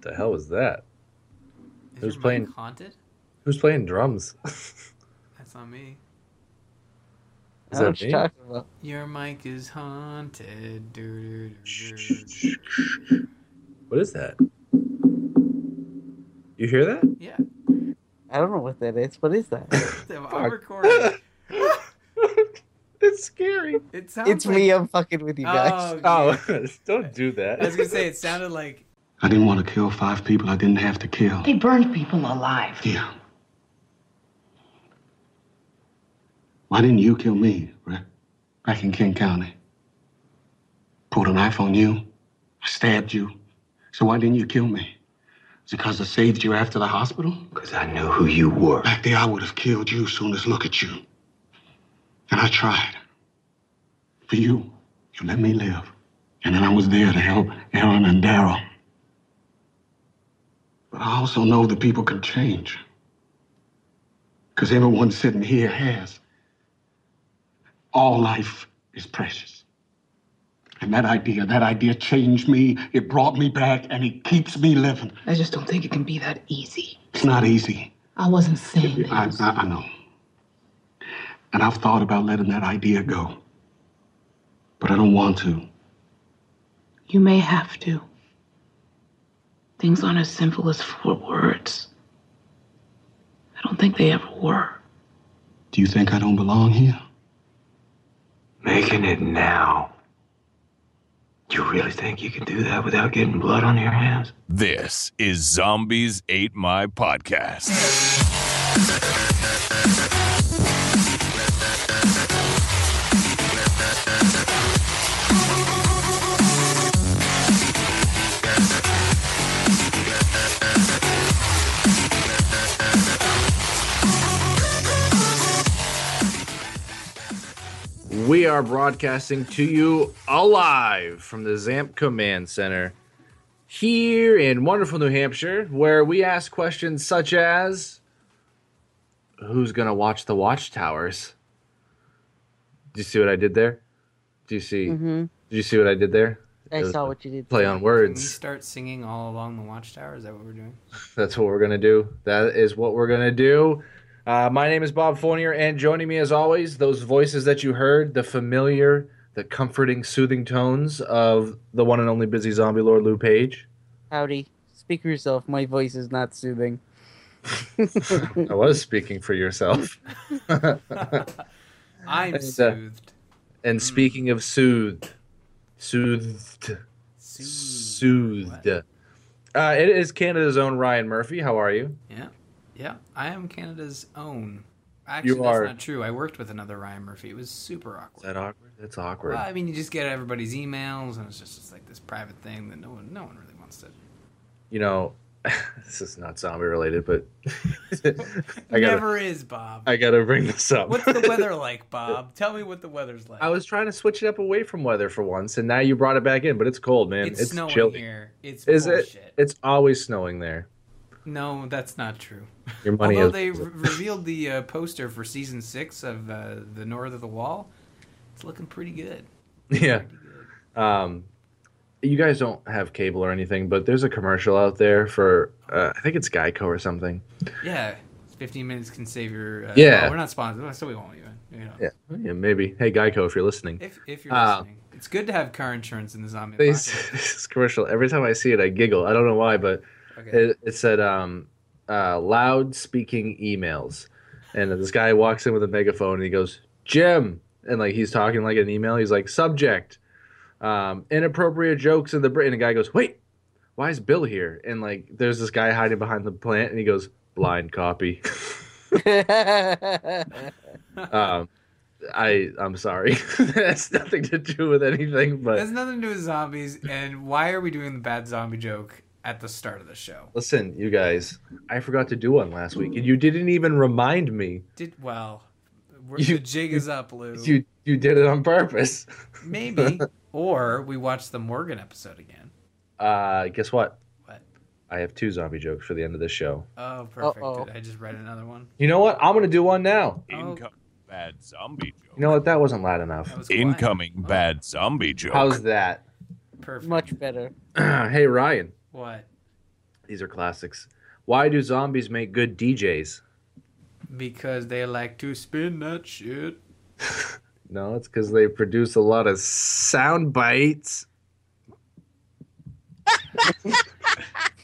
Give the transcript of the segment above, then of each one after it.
What the hell was that? Is Who's your mic playing- haunted? Who's playing drums? That's not me. Is that what you're me? talking about. Your mic is haunted. Doo, doo, doo, doo. what is that? You hear that? Yeah, I don't know what that is. What is that? I'm recording. it's scary. It sounds it's like, me. I'm fucking with you oh, guys. Oh, Oh, don't do that. I was gonna say it sounded like I didn't want to kill five people I didn't have to kill. They burned people alive. Yeah. Why didn't you kill me, Rick? Back in King County. Pulled a knife on you. I stabbed you. So why didn't you kill me? Is it because I saved you after the hospital? Because I knew who you were. Back there, I would have killed you soon as look at you. And I tried. For you, you let me live. And then I was there to help Aaron and Daryl. But I also know that people can change. Because everyone sitting here has. All life is precious. And that idea, that idea changed me. It brought me back, and it keeps me living. I just don't think it can be that easy. It's not easy. I wasn't saying I, that. I, I know. And I've thought about letting that idea go. But I don't want to. You may have to. Things aren't as simple as four words. I don't think they ever were. Do you think I don't belong here? Making it now. You really think you can do that without getting blood on your hands? This is Zombies Ate My Podcast. Are broadcasting to you alive from the ZAMP Command Center here in wonderful New Hampshire, where we ask questions such as Who's going to watch the watchtowers? Do you see what I did there? Do you see? hmm Did you see what I did there? I saw what you did. Play on Can we words. start singing all along the watchtower? Is that what we're doing? That's what we're gonna do. That is what we're gonna do. Uh, my name is Bob Fournier, and joining me as always, those voices that you heard, the familiar, the comforting, soothing tones of the one and only busy zombie lord Lou Page. Howdy. Speak for yourself. My voice is not soothing. I was speaking for yourself. I'm And, uh, soothed. and speaking of soothed, soothed, Soothed. soothed. Uh, it is Canada's own Ryan Murphy. How are you? Yeah, yeah. I am Canada's own. Actually, You that's are- not true. I worked with another Ryan Murphy. It was super Is awkward. that awkward? That's awkward. Well, I mean, you just get everybody's emails, and it's just, just like this private thing that no one, no one really wants to. You know, this is not zombie related, but I gotta, Never is, Bob. I gotta bring this up. What's the weather like, Bob? Tell me what the weather's like. I was trying to switch it up away from weather for once, and now you brought it back in. But it's cold, man. it's, It's, snowing chilly. here. It's Is bullshit. it? It's always snowing there. No, that's not true. Your money Although is. they re- revealed the uh, poster for season six of uh, the North of the Wall, it's looking pretty good. yeah. Pretty good. Um, you guys don't have cable or anything, but there's a commercial out there for uh, I think it's Geico or something. Yeah, 15 minutes can save your. Uh, Yeah. well, we're not sponsored, so we won't even. You know. Yeah, yeah, maybe. Hey, Geico, if you're listening, If, if you're Uh, listening, it's good to have car insurance in the zombie this commercial. Every time I see it, I giggle. I don't know why, but Okay. it, it said um, uh, loud speaking emails, and this guy walks in with a megaphone and he goes, "Jim," and like he's talking like an email. He's like, "Subject, um, inappropriate jokes in the brain." And the guy goes, "Wait, why is Bill here?" And like, there's this guy hiding behind the plant, and he goes, "Blind copy." um, I I'm sorry, that's nothing to do with anything, It but has nothing to do with zombies, and why are we doing the bad zombie joke at the start of the show? listen, you guys, I forgot to do one last week, and you didn't even remind me. Did well. You- the jig is up, Lou. You you did it on purpose. Maybe, or we watched the Morgan episode again. Uh, guess what? What? I have two zombie jokes for the end of this show. Oh, perfect. Uh-oh. Did I just read another one? You know what? I'm gonna do one now. Oh. Incoming bad zombie joke. You know what? That wasn't loud enough. Was. Incoming Oh, bad zombie joke. How's that? Perfect. Much better. hey Ryan, What? These are classics. Why do zombies make good DJs? Because they like to spin that shit. No, it's because they produce a lot of sound bites.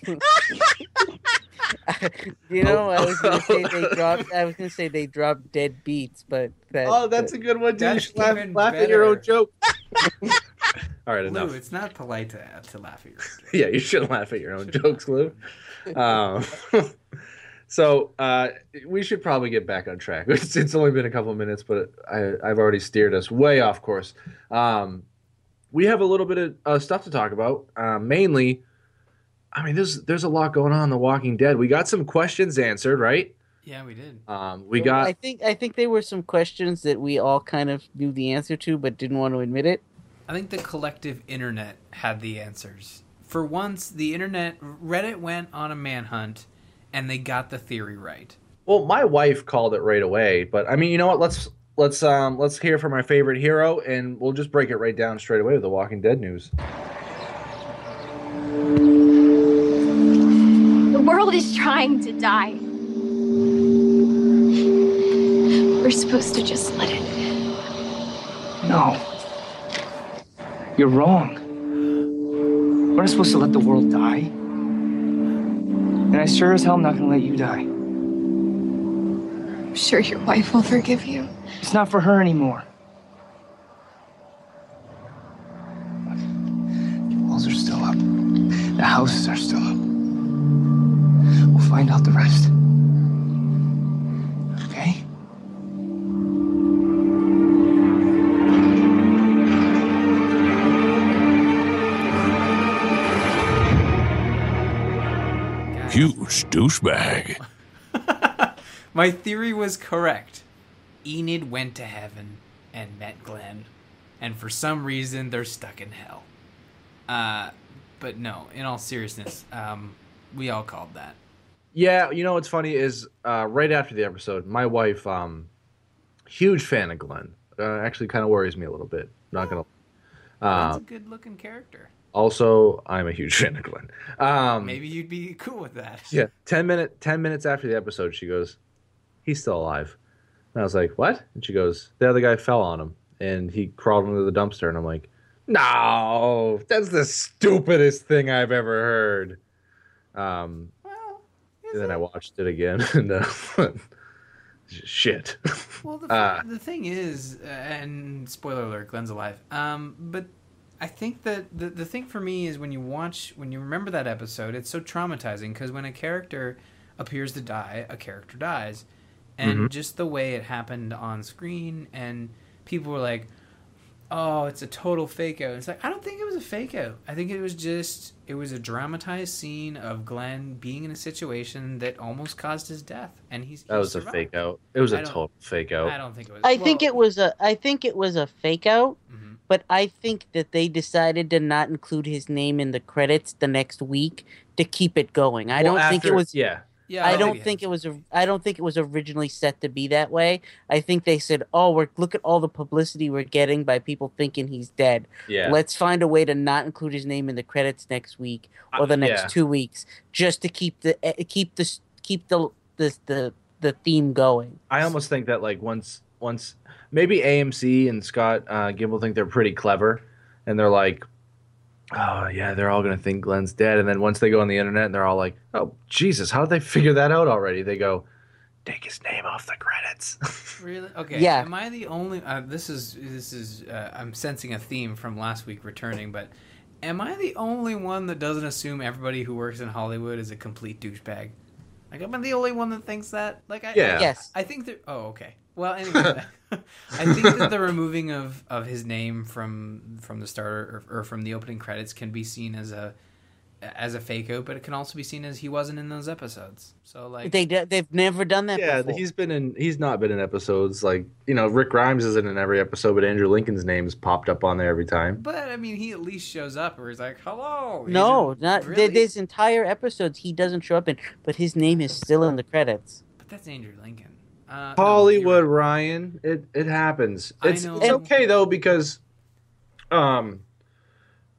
You know, I was gonna say they dropped. I was gonna say they dropped dead beats, but that, Oh, that's a good one, dude. You That's should laugh, laugh at your own joke. All right, Lou, enough. it's not polite to, to laugh at your joke. yeah, you shouldn't laugh at your own jokes, Lou. Um, so uh, we should probably get back on track. It's, it's only been a couple of minutes, but I, I've already steered us way off course. Um, we have a little bit of uh, stuff to talk about. Uh, mainly, I mean, there's there's a lot going on in The Walking Dead. We got some questions answered, right? Yeah, we did. Um, we I got I think I think there were some questions that we all kind of knew the answer to, but didn't want to admit it. I think the collective internet had the answers. For once, the internet, Reddit went on a manhunt, and they got the theory right. well, my wife called it right away. But I mean, you know what? Let's let's um let's hear from our favorite hero, and we'll just break it right down straight away with The Walking Dead news. The world is trying to die. We're supposed to just let it. No. You're wrong. We're not supposed to let the world die. And I sure as hell am not gonna let you die. I'm sure your wife will forgive you. It's not for her anymore. My theory was correct. Enid went to heaven and met Glenn, and for some reason they're stuck in hell. Uh, but no, in all seriousness, um, we all called that. Yeah, you know what's funny is uh, right after the episode, my wife, um, huge fan of Glenn. Uh, actually, kind of worries me a little bit. Not gonna. Uh, a good-looking character. also, I'm a huge fan of Glenn. Um, Maybe you'd be cool with that. Yeah, ten minute, ten minutes after the episode, she goes, "He's still alive." And I was like, "What?" And she goes, "The other guy fell on him, and he crawled into the dumpster." And I'm like, "No, that's the stupidest thing I've ever heard." Um, Well, and then I watched it again, and uh, shit. Well, the, Uh, the thing is, uh, and spoiler alert, Glenn's alive. Um, but I think that the the thing for me is when you watch, when you remember that episode, it's so traumatizing because when a character appears to die, a character dies, and Mhm. just the way it happened on screen, and people were like, "Oh, it's a total fake out." It's like I don't think it was a fake out. I think it was just it was a dramatized scene of Glenn being in a situation that almost caused his death, and he's That he was a survived. fake out. It was I a total fake out. I don't think it was. I think well, it was a. I think it was a fake out, Mhm. but I think that they decided to not include his name in the credits the next week to keep it going. I Well, don't think it was. Yeah, Yeah, I don't think it was. A, I don't think it was originally set to be that way. I think they said, "Oh, we're look at all the publicity we're getting by people thinking he's dead. yeah. Let's find a way to not include his name in the credits next week or Uh, the next yeah. two weeks, just to keep the eh, keep the keep the the the, the theme going." I almost think that like once once maybe AMC and Scott uh, Gimple think they're pretty clever, and they're like, oh yeah, they're all gonna think Glenn's dead, and then once they go on the internet and they're all like, oh Jesus, how did they figure that out already? They go, take his name off the credits. Really? Okay. Yeah. Am I the only? Uh, this is this is. Uh, I'm sensing a theme from last week returning, but am I the only one that doesn't assume everybody who works in Hollywood is a complete douchebag? Like, am I the only one that thinks that? Like, I, Yeah. Yes. I think that. Oh, okay. Well, anyway, I think that the removing of, of his name from from the starter or, or from the opening credits can be seen as a as a fake out, but it can also be seen as he wasn't in those episodes. So like, they they've never done that yeah, before. he's been in. He's not been in episodes like you know Rick Grimes isn't in every episode, but Andrew Lincoln's name's popped up on there every time. but I mean, he at least shows up where he's like, "Hello." No, in- not really? there's entire episodes he doesn't show up in, but his name is still in the credits. But that's Andrew Lincoln. Uh, Hollywood, you're- Ryan. It it happens. It's it's okay though because, um,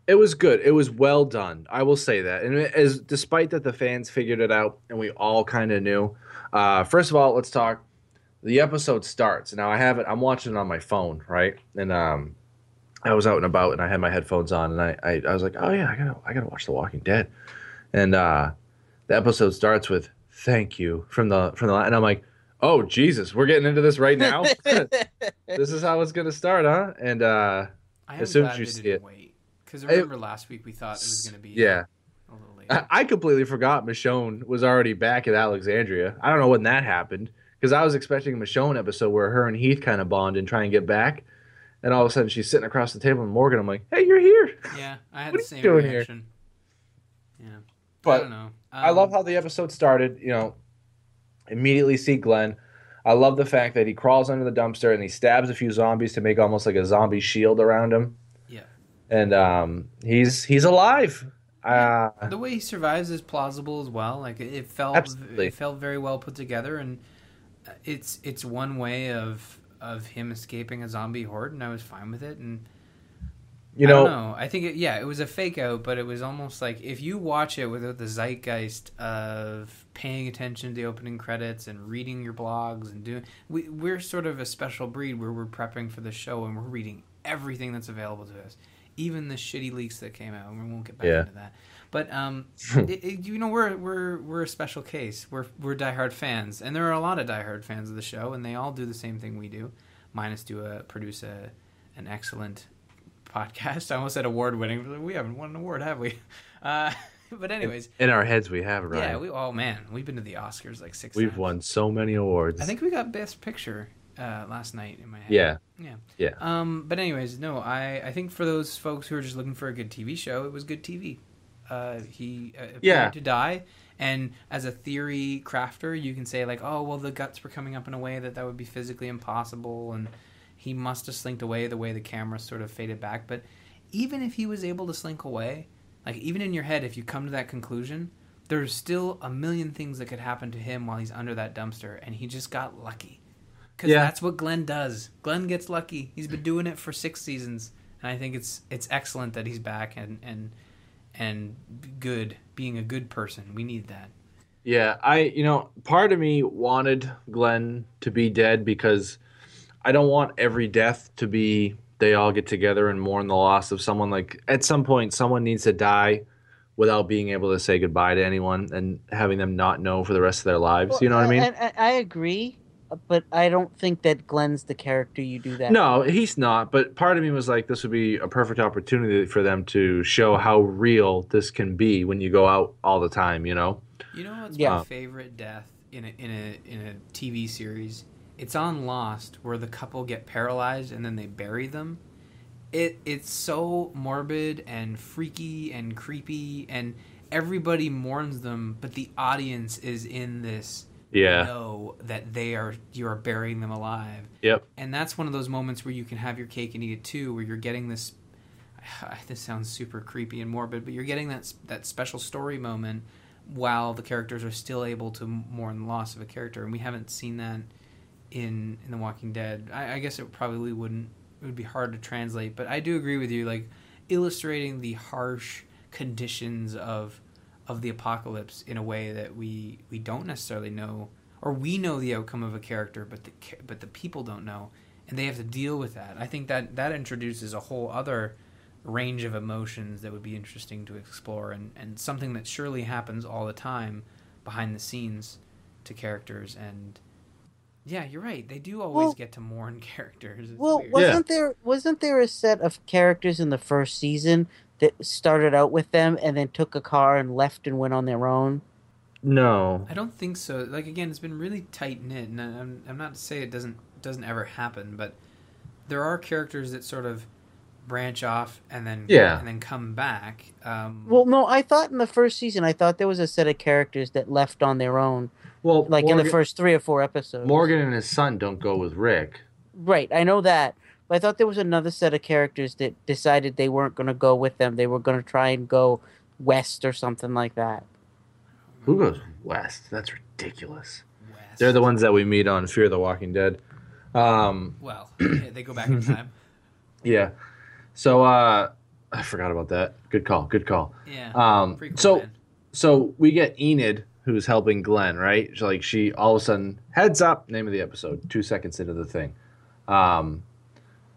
It was good. It was well done. I will say that. And as despite that the fans figured it out and we all kind of knew. Uh, first of all, let's talk. The episode starts. Now I have it. I'm watching it on my phone, right? And um, I was out and about and I had my headphones on and I, I, I was like, oh yeah, I gotta I gotta watch The Walking Dead. And uh, the episode starts with "Thank you" from the from the and I'm like, oh Jesus, we're getting into this right now. this is how it's gonna start, huh? And uh, I am as soon glad as you see didn't it, wait because I- remember last week we thought it was going to be yeah. a little late. I, I completely forgot Michonne was already back at Alexandria. I don't know when that happened because I was expecting a Michonne episode where her and Heath kind of bond and try and get back. And all of a sudden she's sitting across the table with Morgan. I'm like, hey, you're here. Yeah, I had What the are you same doing here? reaction. Yeah, I But don't know. I love Um, how the episode started. You know, immediately see Glenn. I love the fact that he crawls under the dumpster and he stabs a few zombies to make almost like a zombie shield around him. Yeah. And um, he's he's alive. Uh, the way he survives is plausible as well. Like it, felt Absolutely. it felt very well put together, and uh, it's it's one way of of him escaping a zombie horde, and I was fine with it. And you I know, don't know. I think it, yeah, it was a fake out, but it was almost like if you watch it without the zeitgeist of paying attention to the opening credits and reading your blogs and doing, we we're sort of a special breed where we're prepping for the show and we're reading everything that's available to us, even the shitty leaks that came out. And we won't get back Yeah. into that. But um, it, it- you know, we're we're we're a special case. We're we're diehard fans, and there are a lot of diehard fans of the show, and they all do the same thing we do, minus do a produce a an excellent podcast. I almost said award winning. We haven't won an award, have we? Uh, but anyways, in our heads we have right. yeah. We oh man, we've been to the Oscars like 6 We've times. won so many awards. I think we got Best Picture uh, last night in my head. Yeah. Yeah. Yeah. Um, but anyways, no, I, I think for those folks who are just looking for a good TV show, it was good TV. Uh, he uh, appeared Yeah. to die, and as a theory crafter, you can say like, oh well, the guts were coming up in a way that that would be physically impossible, and he must have slinked away the way the camera sort of faded back. But even if he was able to slink away, like even in your head, if you come to that conclusion, there's still a million things that could happen to him while he's under that dumpster, and he just got lucky. Because Yeah. that's what Glenn does. Glenn gets lucky. He's been doing it for six seasons, and I think it's it's excellent that he's back and and and good, being a good person. We need that. Yeah, I you know, part of me wanted Glenn to be dead because I don't want every death to be they all get together and mourn the loss of someone like at some point someone needs to die without being able to say goodbye to anyone and having them not know for the rest of their lives. you know what I mean? And, and I agree, but I don't think that Glenn's the character you do that. No, he's not. But part of me was like, this would be a perfect opportunity for them to show how real this can be when you go out all the time. You know? You know what's Yeah. my favorite death in a in a in a TV series? It's on Lost where the couple get paralyzed and then they bury them. It it's so morbid and freaky and creepy and everybody mourns them, but the audience is in this Yeah. know that they are you are burying them alive. Yep. And that's one of those moments where you can have your cake and eat it too, where you're getting this. This sounds super creepy and morbid, but you're getting that that special story moment while the characters are still able to mourn the loss of a character, and we haven't seen that in in The Walking Dead. I, I guess it probably wouldn't. It would be hard to translate, but I do agree with you. Like illustrating the harsh conditions of of the apocalypse in a way that we we don't necessarily know, or we know the outcome of a character, but the but the people don't know, and they have to deal with that. I think that that introduces a whole other range of emotions that would be interesting to explore, and and something that surely happens all the time behind the scenes to characters and. Yeah, you're right. They do always Well- get to mourn characters. It's Well, weird. wasn't there wasn't there a set of characters in the first season that started out with them and then took a car and left and went on their own? No. I don't think so. Like again, it's been really tight knit, and I'm I'm not to say it doesn't doesn't ever happen, but there are characters that sort of branch off and then Yeah. and then come back. Um, Well, no, I thought in the first season I thought there was a set of characters that left on their own, Well, like in the first three or four episodes. Morgan and his son don't go with Rick. Right, I know that. But I thought there was another set of characters that decided they weren't going to go with them. They were going to try and go west or something like that. Who goes west? That's ridiculous. They're the ones that we meet on Fear the Walking Dead. Um, well, they go back in time. yeah. So uh, I forgot about that. Good call. Good call. Yeah. Um, cool, so man. so we get Enid who's helping Glenn, right? So, like she all of a sudden heads up. Name of the episode. Two seconds into the thing, um,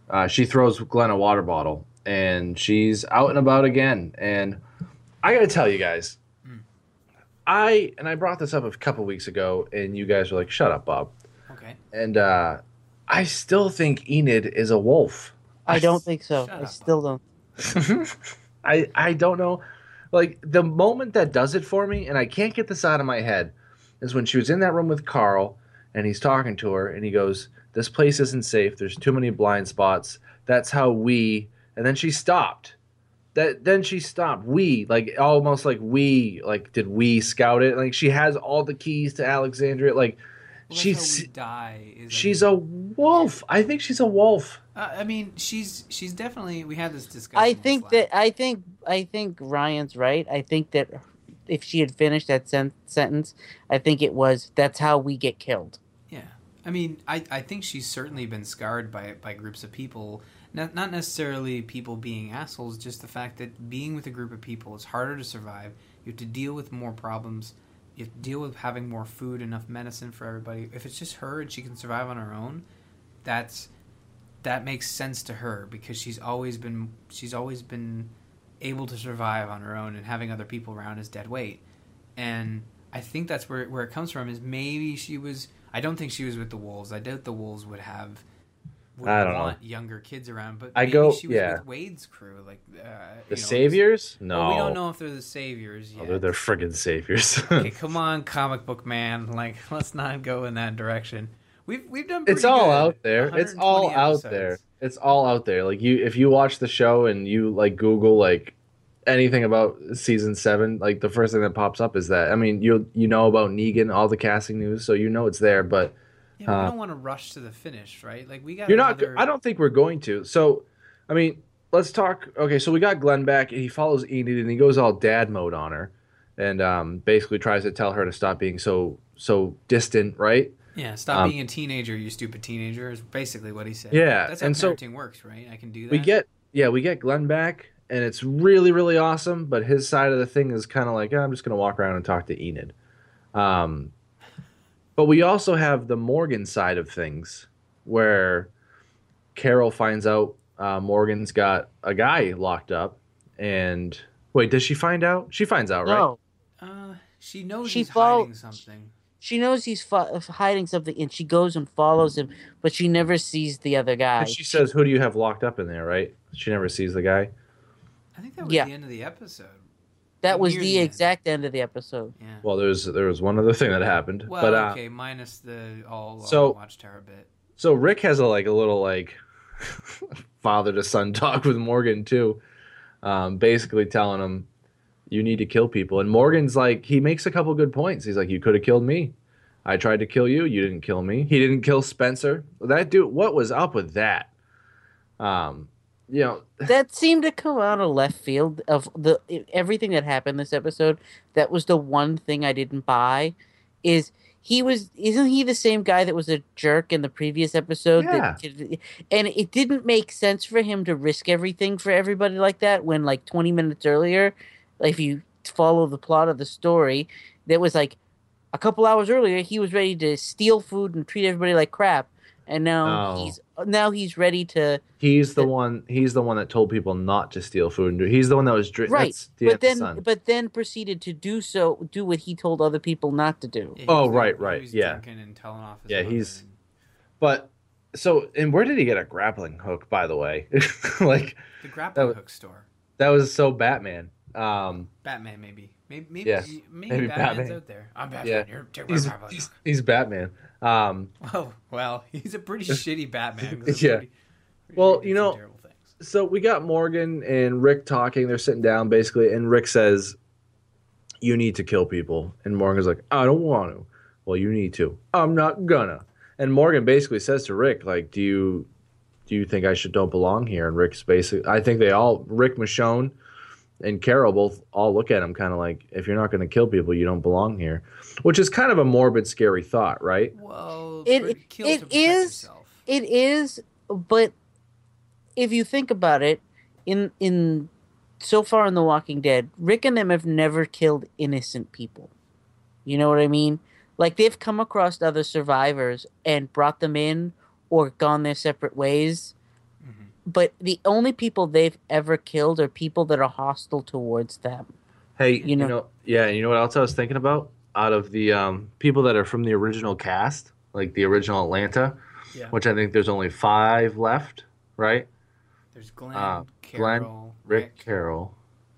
uh, she throws Glenn a water bottle, and she's out and about again. And I got to tell you guys, I and I brought this up a couple weeks ago, and you guys were like, "Shut up, Bob." Okay. And uh, I still think Enid is a wolf. I don't think so. Shut I up. still don't. I I don't know. Like the moment that does it for me, and I can't get this out of my head, is when she was in that room with Carl, and he's talking to her, and he goes, "This place isn't safe. There's too many blind spots. That's how we." And then she stopped. That then she stopped. We like almost like we like did we scout it? Like she has all the keys to Alexandria. Like she's how we die. Is, I she's mean- a wolf. I think she's a wolf. Uh, I mean, she's she's definitely. We had this discussion. I think that I think I think Ryan's right. I think that if she had finished that sen- sentence, I think it was that's how we get killed. Yeah, I mean, I, I think she's certainly been scarred by by groups of people. Not not necessarily people being assholes, just the fact that being with a group of people is harder to survive. You have to deal with more problems. You deal with having more food, enough medicine for everybody. If it's just her and she can survive on her own, that's that makes sense to her because she's always been she's always been able to survive on her own and having other people around is dead weight. And I think that's where where it comes from is maybe she was I don't think she was with the wolves. I doubt the wolves would have would I don't know. younger kids around, but I maybe go- she was yeah. with Wade's crew like uh, The you know, saviors? No, Well, we don't know if they're the saviors Oh, they're, they're friggin' saviors. okay, come on, comic book man. Like, let's not go in that direction. We've we've done. it's all good. out there. It's all 120 out there. It's all out there. Like you, if you watch the show and you like Google like anything about season seven, like the first thing that pops up is that. I mean, you you know about Negan, all the casting news, so you know it's there. But Yeah, we Uh, don't want to rush to the finish, right? Like we got. you're not. another- I don't think we're going to. So, I mean, let's talk. Okay, so we got Glenn back, and he follows Enid, and he goes all dad mode on her, and um, basically tries to tell her to stop being so so distant, right? Yeah, stop Um, being a teenager, you stupid teenager. Is basically what he said. Yeah, that's how and so- parenting works, right? I can do that. we get yeah we get glenn back and it's really really awesome but his side of the thing is kind of like "Yeah, i'm just going to walk around and talk to enid um, but we also have the morgan side of things where carol finds out uh, morgan's got a guy locked up and wait does she find out she finds out right No, Uh, she knows She he's fol- hiding something. she knows he's fo- hiding something, and she goes and follows him, but she never sees the other guy. But she says who do you have locked up in there right she never sees the guy I think that was Yeah. the end of the episode. That was the the end. exact end of the episode. Yeah. well there's there was one other thing that happened Well, but uh, okay, minus the all so- so, Watchtower bit. So Rick has a like a little like father to son talk with Morgan too, um, basically telling him you need to kill people. And Morgan's like he makes a couple good points. He's like you could have killed me. I tried to kill you. You didn't kill me. He didn't kill Spencer. That dude. What was up with that? Um, that seemed to come out of left field of the everything that happened this episode. That was the one thing I didn't buy. Is he was isn't he the same guy that was a jerk in the previous episode? That, and it didn't make sense for him to risk everything for everybody like that when like twenty minutes earlier, like, if you follow the plot of the story, that was like a couple hours earlier he was ready to steal food and treat everybody like crap, and now Oh. he's now he's ready to he's the one. He's the one that told people not to steal food. And do, he's the one that was dri- right that's the but then son. but then proceeded to do so do what he told other people not to do Yeah, Oh, was there- right, he right, was yeah. drinking and telling off his Yeah, he's- and- But so and where did he get a grappling hook? By the way, like the grappling was- hook store. that was so Batman. Um, Batman, maybe. Maybe, maybe, Yeah, maybe, maybe Batman's Batman. out there. I'm Batman. Yeah. You're take he's, he's, he's Batman. Um, Oh well, he's a pretty shitty Batman. Yeah. pretty- Well, you know- terrible things. so we got Morgan and Rick talking. They're sitting down basically, and Rick says, "You need to kill people." And Morgan's like, "I don't want to." Well, you need to. I'm not gonna. And Morgan basically says to Rick, "Like, do you do you think I should don't belong here?" And Rick's basically, I think they all, Rick Michonne and Carol both all look at him kind of like, "If you're not going to kill people, you don't belong here," which is kind of a morbid, scary thought, right? Well, It- pre- kill it to protect is- yourself. it is but if you think about it in in so far in The Walking Dead, Rick and them have never killed innocent people. You know what I mean? Like they've come across other survivors and brought them in or gone their separate ways. But the only people they've ever killed are people that are hostile towards them. Hey, You you know- know, yeah, you know what else I was thinking about? Out of the um, people that are from the original cast, like the original Atlanta, Yeah. which I think there's only five left, right? There's Glenn, Uh, Glenn, Carol, Rick, Carol,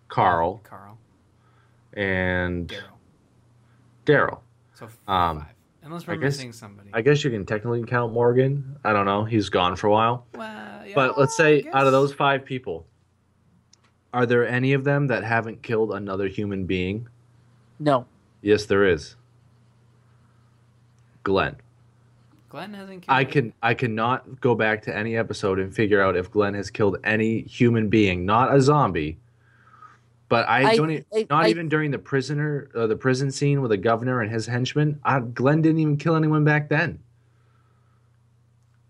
Carl, Carl, and Daryl. Daryl. So f- Um, five. Unless I we're guess- missing somebody. I guess you can technically count Morgan. I don't know. He's gone for a while. well, yeah, But let's say I out of those five people, are there any of them that haven't killed another human being? No. Yes, there is. Glenn. Glenn hasn't killed. I can I cannot go back to any episode and figure out if Glenn has killed any human being, not a zombie. But I, I- don't. I- not I- even during the prisoner, uh, the prison scene with the governor and his henchmen. I, Glenn didn't even kill anyone back then.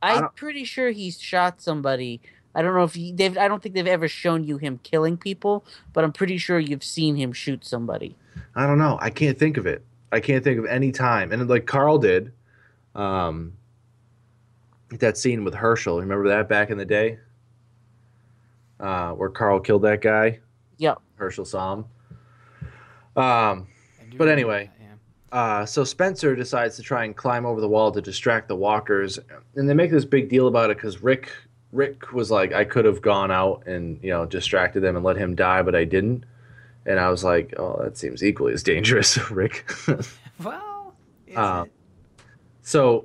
I'm pretty sure he's shot somebody. I don't know if he, they've. I don't think they've ever shown you him killing people, but I'm pretty sure you've seen him shoot somebody. I don't know. I can't think of it. I can't think of any time. And like Carl did, um, that scene with Hershel. Remember that back in the day, uh, where Carl killed that guy. Yep. Hershel saw him. Um, but anyway. that, yeah. uh, so Spencer decides to try and climb over the wall to distract the walkers, and they make this big deal about it because Rick Rick was like, I could have gone out and you know distracted them and let him die, but I didn't. And I was like, oh, that seems equally as dangerous, Rick. Well, is Uh, so,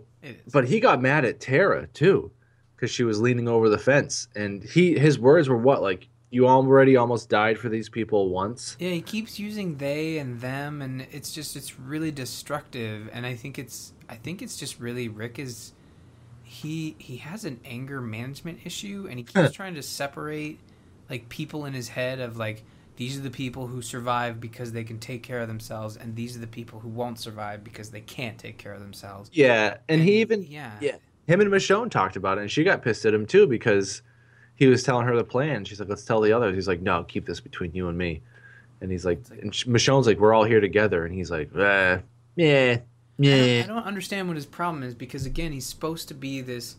but he got mad at Tara too because she was leaning over the fence, and he his words were what like. You already almost died for these people once. Yeah, he keeps using they and them, and it's just it's really destructive. And I think it's I think it's just really Rick is he he has an anger management issue, and he keeps trying to separate like people in his head of like these are the people who survive because they can take care of themselves, and these are the people who won't survive because they can't take care of themselves. Yeah, and he even yeah yeah, him and Michonne talked about it, and she got pissed at him too because he was telling her the plan. She's like, "Let's tell the others." He's like, "No, keep this between you and me." And he's like, and Michonne's like, "We're all here together," and he's like, eh, "Yeah, yeah. I yeah." don't understand what his problem is because again, he's supposed to be this,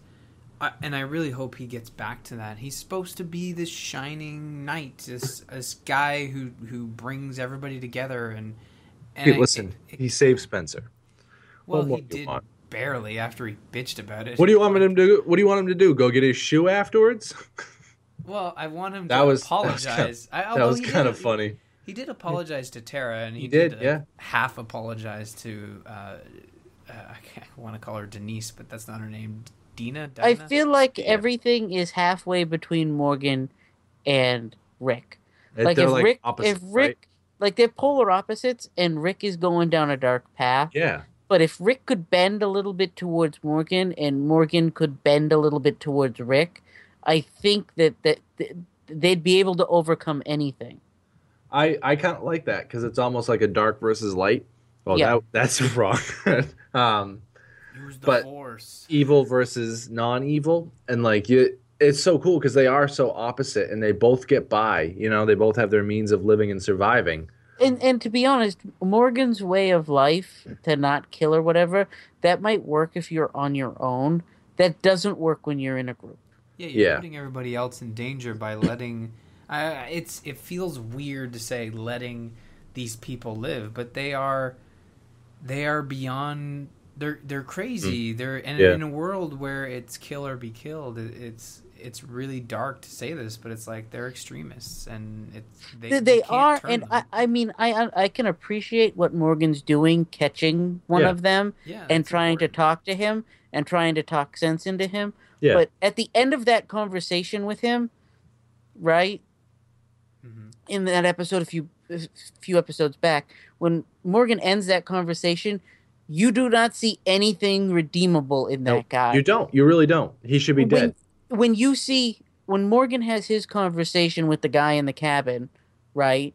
and I really hope he gets back to that. He's supposed to be this shining knight, this this guy who who brings everybody together and. and Hey, listen, it- he saved Spencer. well, he did want? Barely after he bitched about it. What do you want him to do? What do you want him to do? Go get his shoe afterwards? Well, I want him to That was- that was apologize. I, that was kind did- of funny. He did apologize to Tara, and he, He did, like, yeah. half apologize to. Uh, uh, I, I want to call her Denise, but that's not her name. Dina. I feel like everything is halfway between Morgan and Rick. And like they're, if like, Rick, opposite, if Rick, right? like they're polar opposites, and Rick is going down a dark path. Yeah, But if Rick could bend a little bit towards Morgan, and Morgan could bend a little bit towards Rick, I think that that, that they'd be able to overcome anything. I I kind of like that because it's almost like a dark versus light. Well, Yeah. that that's wrong. um, the but- force. evil versus non-evil and like you it's so cool because they are so opposite and they both get by you know they both have their means of living and surviving And and to be honest, Morgan's way of life to not kill or whatever that might work if you're on your own. That doesn't work when you're in a group. Yeah, you're Yeah. putting everybody else in danger by letting. I it's it feels weird to say letting these people live, but they are they are beyond. They're they're crazy. They're and Mm. Yeah. in a world where it's kill or be killed. It, it's it's really dark to say this, but it's like they're extremists and it's they, They, you can't are, and them. I, I mean, I I can appreciate what Morgan's doing, catching one Yeah. of them yeah, and that's trying to talk to him and trying to talk sense into him. yeah But at the end of that conversation with him, right Mhm. in that episode, a few a few episodes back, when Morgan ends that conversation, you do not see anything redeemable in that Nope, guy. you don't you really don't he should be when, dead When you see when Morgan has his conversation with the guy in the cabin, right?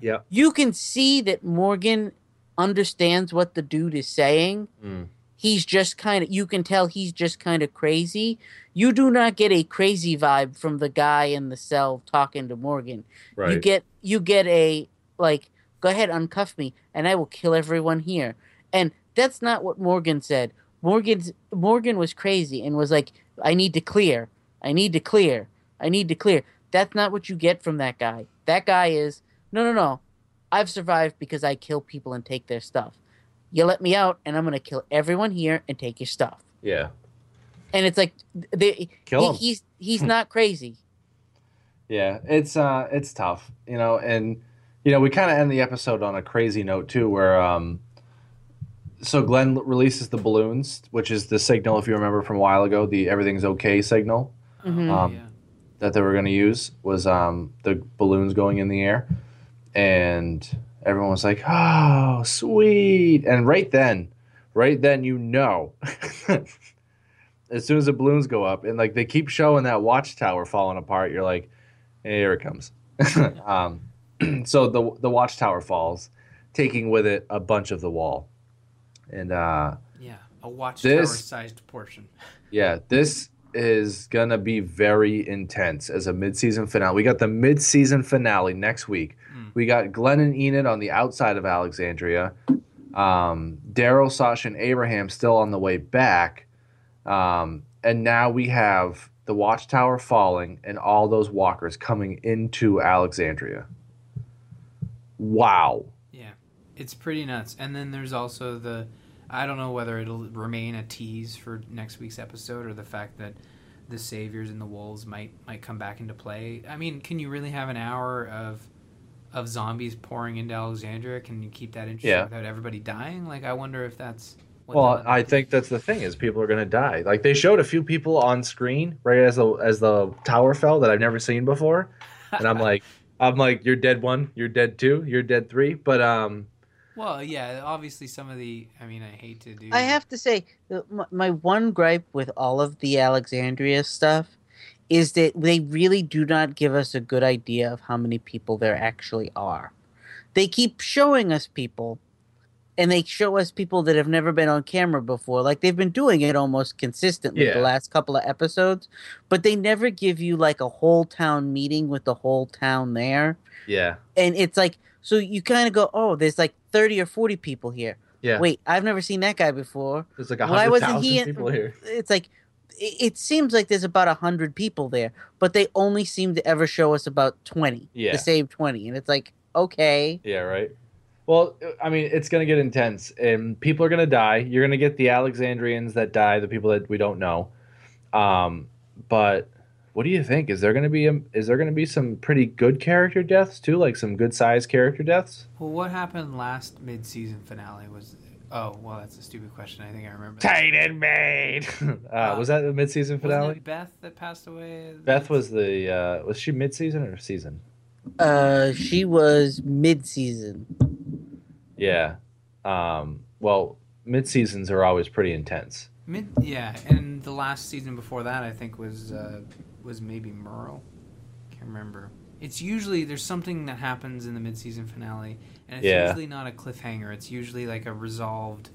yeah You can see that Morgan understands what the dude is saying Mm. he's just kind of you can tell he's just kind of crazy. You do not get a crazy vibe from the guy in the cell talking to Morgan. You get you get a like go ahead uncuff me and I will kill everyone here. And that's not what Morgan said. Morgan's Morgan was crazy and was like I need to clear. I need to clear. I need to clear. That's not what you get from that guy. That guy is no no no. I've survived because I kill people and take their stuff. You let me out and I'm going to kill everyone here and take your stuff. yeah. And it's like they, Kill he- him. he's he's not crazy. Yeah, it's uh it's tough, you know, and you know, we kind of end the episode on a crazy note too where um so Glenn releases the balloons, which is the signal if you remember from a while ago, the everything's okay signal Mhm. um, yeah. that they were going to use was um the balloons going in the air and everyone was like, "Oh, sweet." And right then, right then you know as soon as the balloons go up and like they keep showing that watchtower falling apart, you're like, here it comes. um, so the the watchtower falls, taking with it a bunch of the wall, and uh, Yeah, a watchtower This- sized portion. yeah, this is gonna be very intense as a mid-season finale. We got the mid-season finale next week. We got Glenn and Enid on the outside of Alexandria. Um, Daryl, Sasha, and Abraham still on the way back. Um, and now we have the watchtower falling and all those walkers coming into Alexandria. Wow. It's pretty nuts. And then there's also the, I don't know whether it'll remain a tease for next week's episode or the fact that the saviors and the wolves might might come back into play. I mean, can you really have an hour of of zombies pouring into Alexandria? Can you keep that interesting Yeah. without everybody dying? Like, I wonder if that's. What Well, I think that's the thing is people are gonna die. Like they showed a few people on screen right as the as the tower fell that I've never seen before, and I'm like, I'm like, you're dead one, you're dead two, you're dead three. But um, Well, yeah, obviously some of the. I mean, I hate to do. I have to say, my one gripe with all of the Alexandria stuff is that they really do not give us a good idea of how many people there actually are. They keep showing us people, and they show us people that have never been on camera before. Like they've been doing it almost consistently Yeah. the last couple of episodes, but they never give you like a whole town meeting with the whole town there. yeah, And it's like, so you kind of go, oh, there's like 30 or 40 people here. yeah. Wait, I've never seen that guy before. there's like a hundred he? people here. It's like it, it seems like there's about a hundred people there, but they only seem to ever show us about twenty. Yeah. the same twenty, and it's like okay, Yeah, right. Well, I mean, it's gonna get intense, and people are gonna die. You're gonna get the Alexandrians that die, the people that we don't know. Um, but what do you think? Is there gonna be a, is there gonna be some pretty good character deaths too, like some good sized character deaths? Well, what happened last mid-season finale was. Oh, well, that's a stupid question. I think I remember. Titan Maid. uh, was that the mid season Wasn't finale? it Beth that passed away? Beth was the uh, was she mid season or season? uh, she was mid-season. Yeah. Um, well, mid seasons are always pretty intense. Mid, yeah, and the last season before that, I think was uh, was maybe Merle. Can't remember. It's usually there's something that happens in the mid-season finale, and it's Yeah. usually not a cliffhanger. It's usually like a resolved,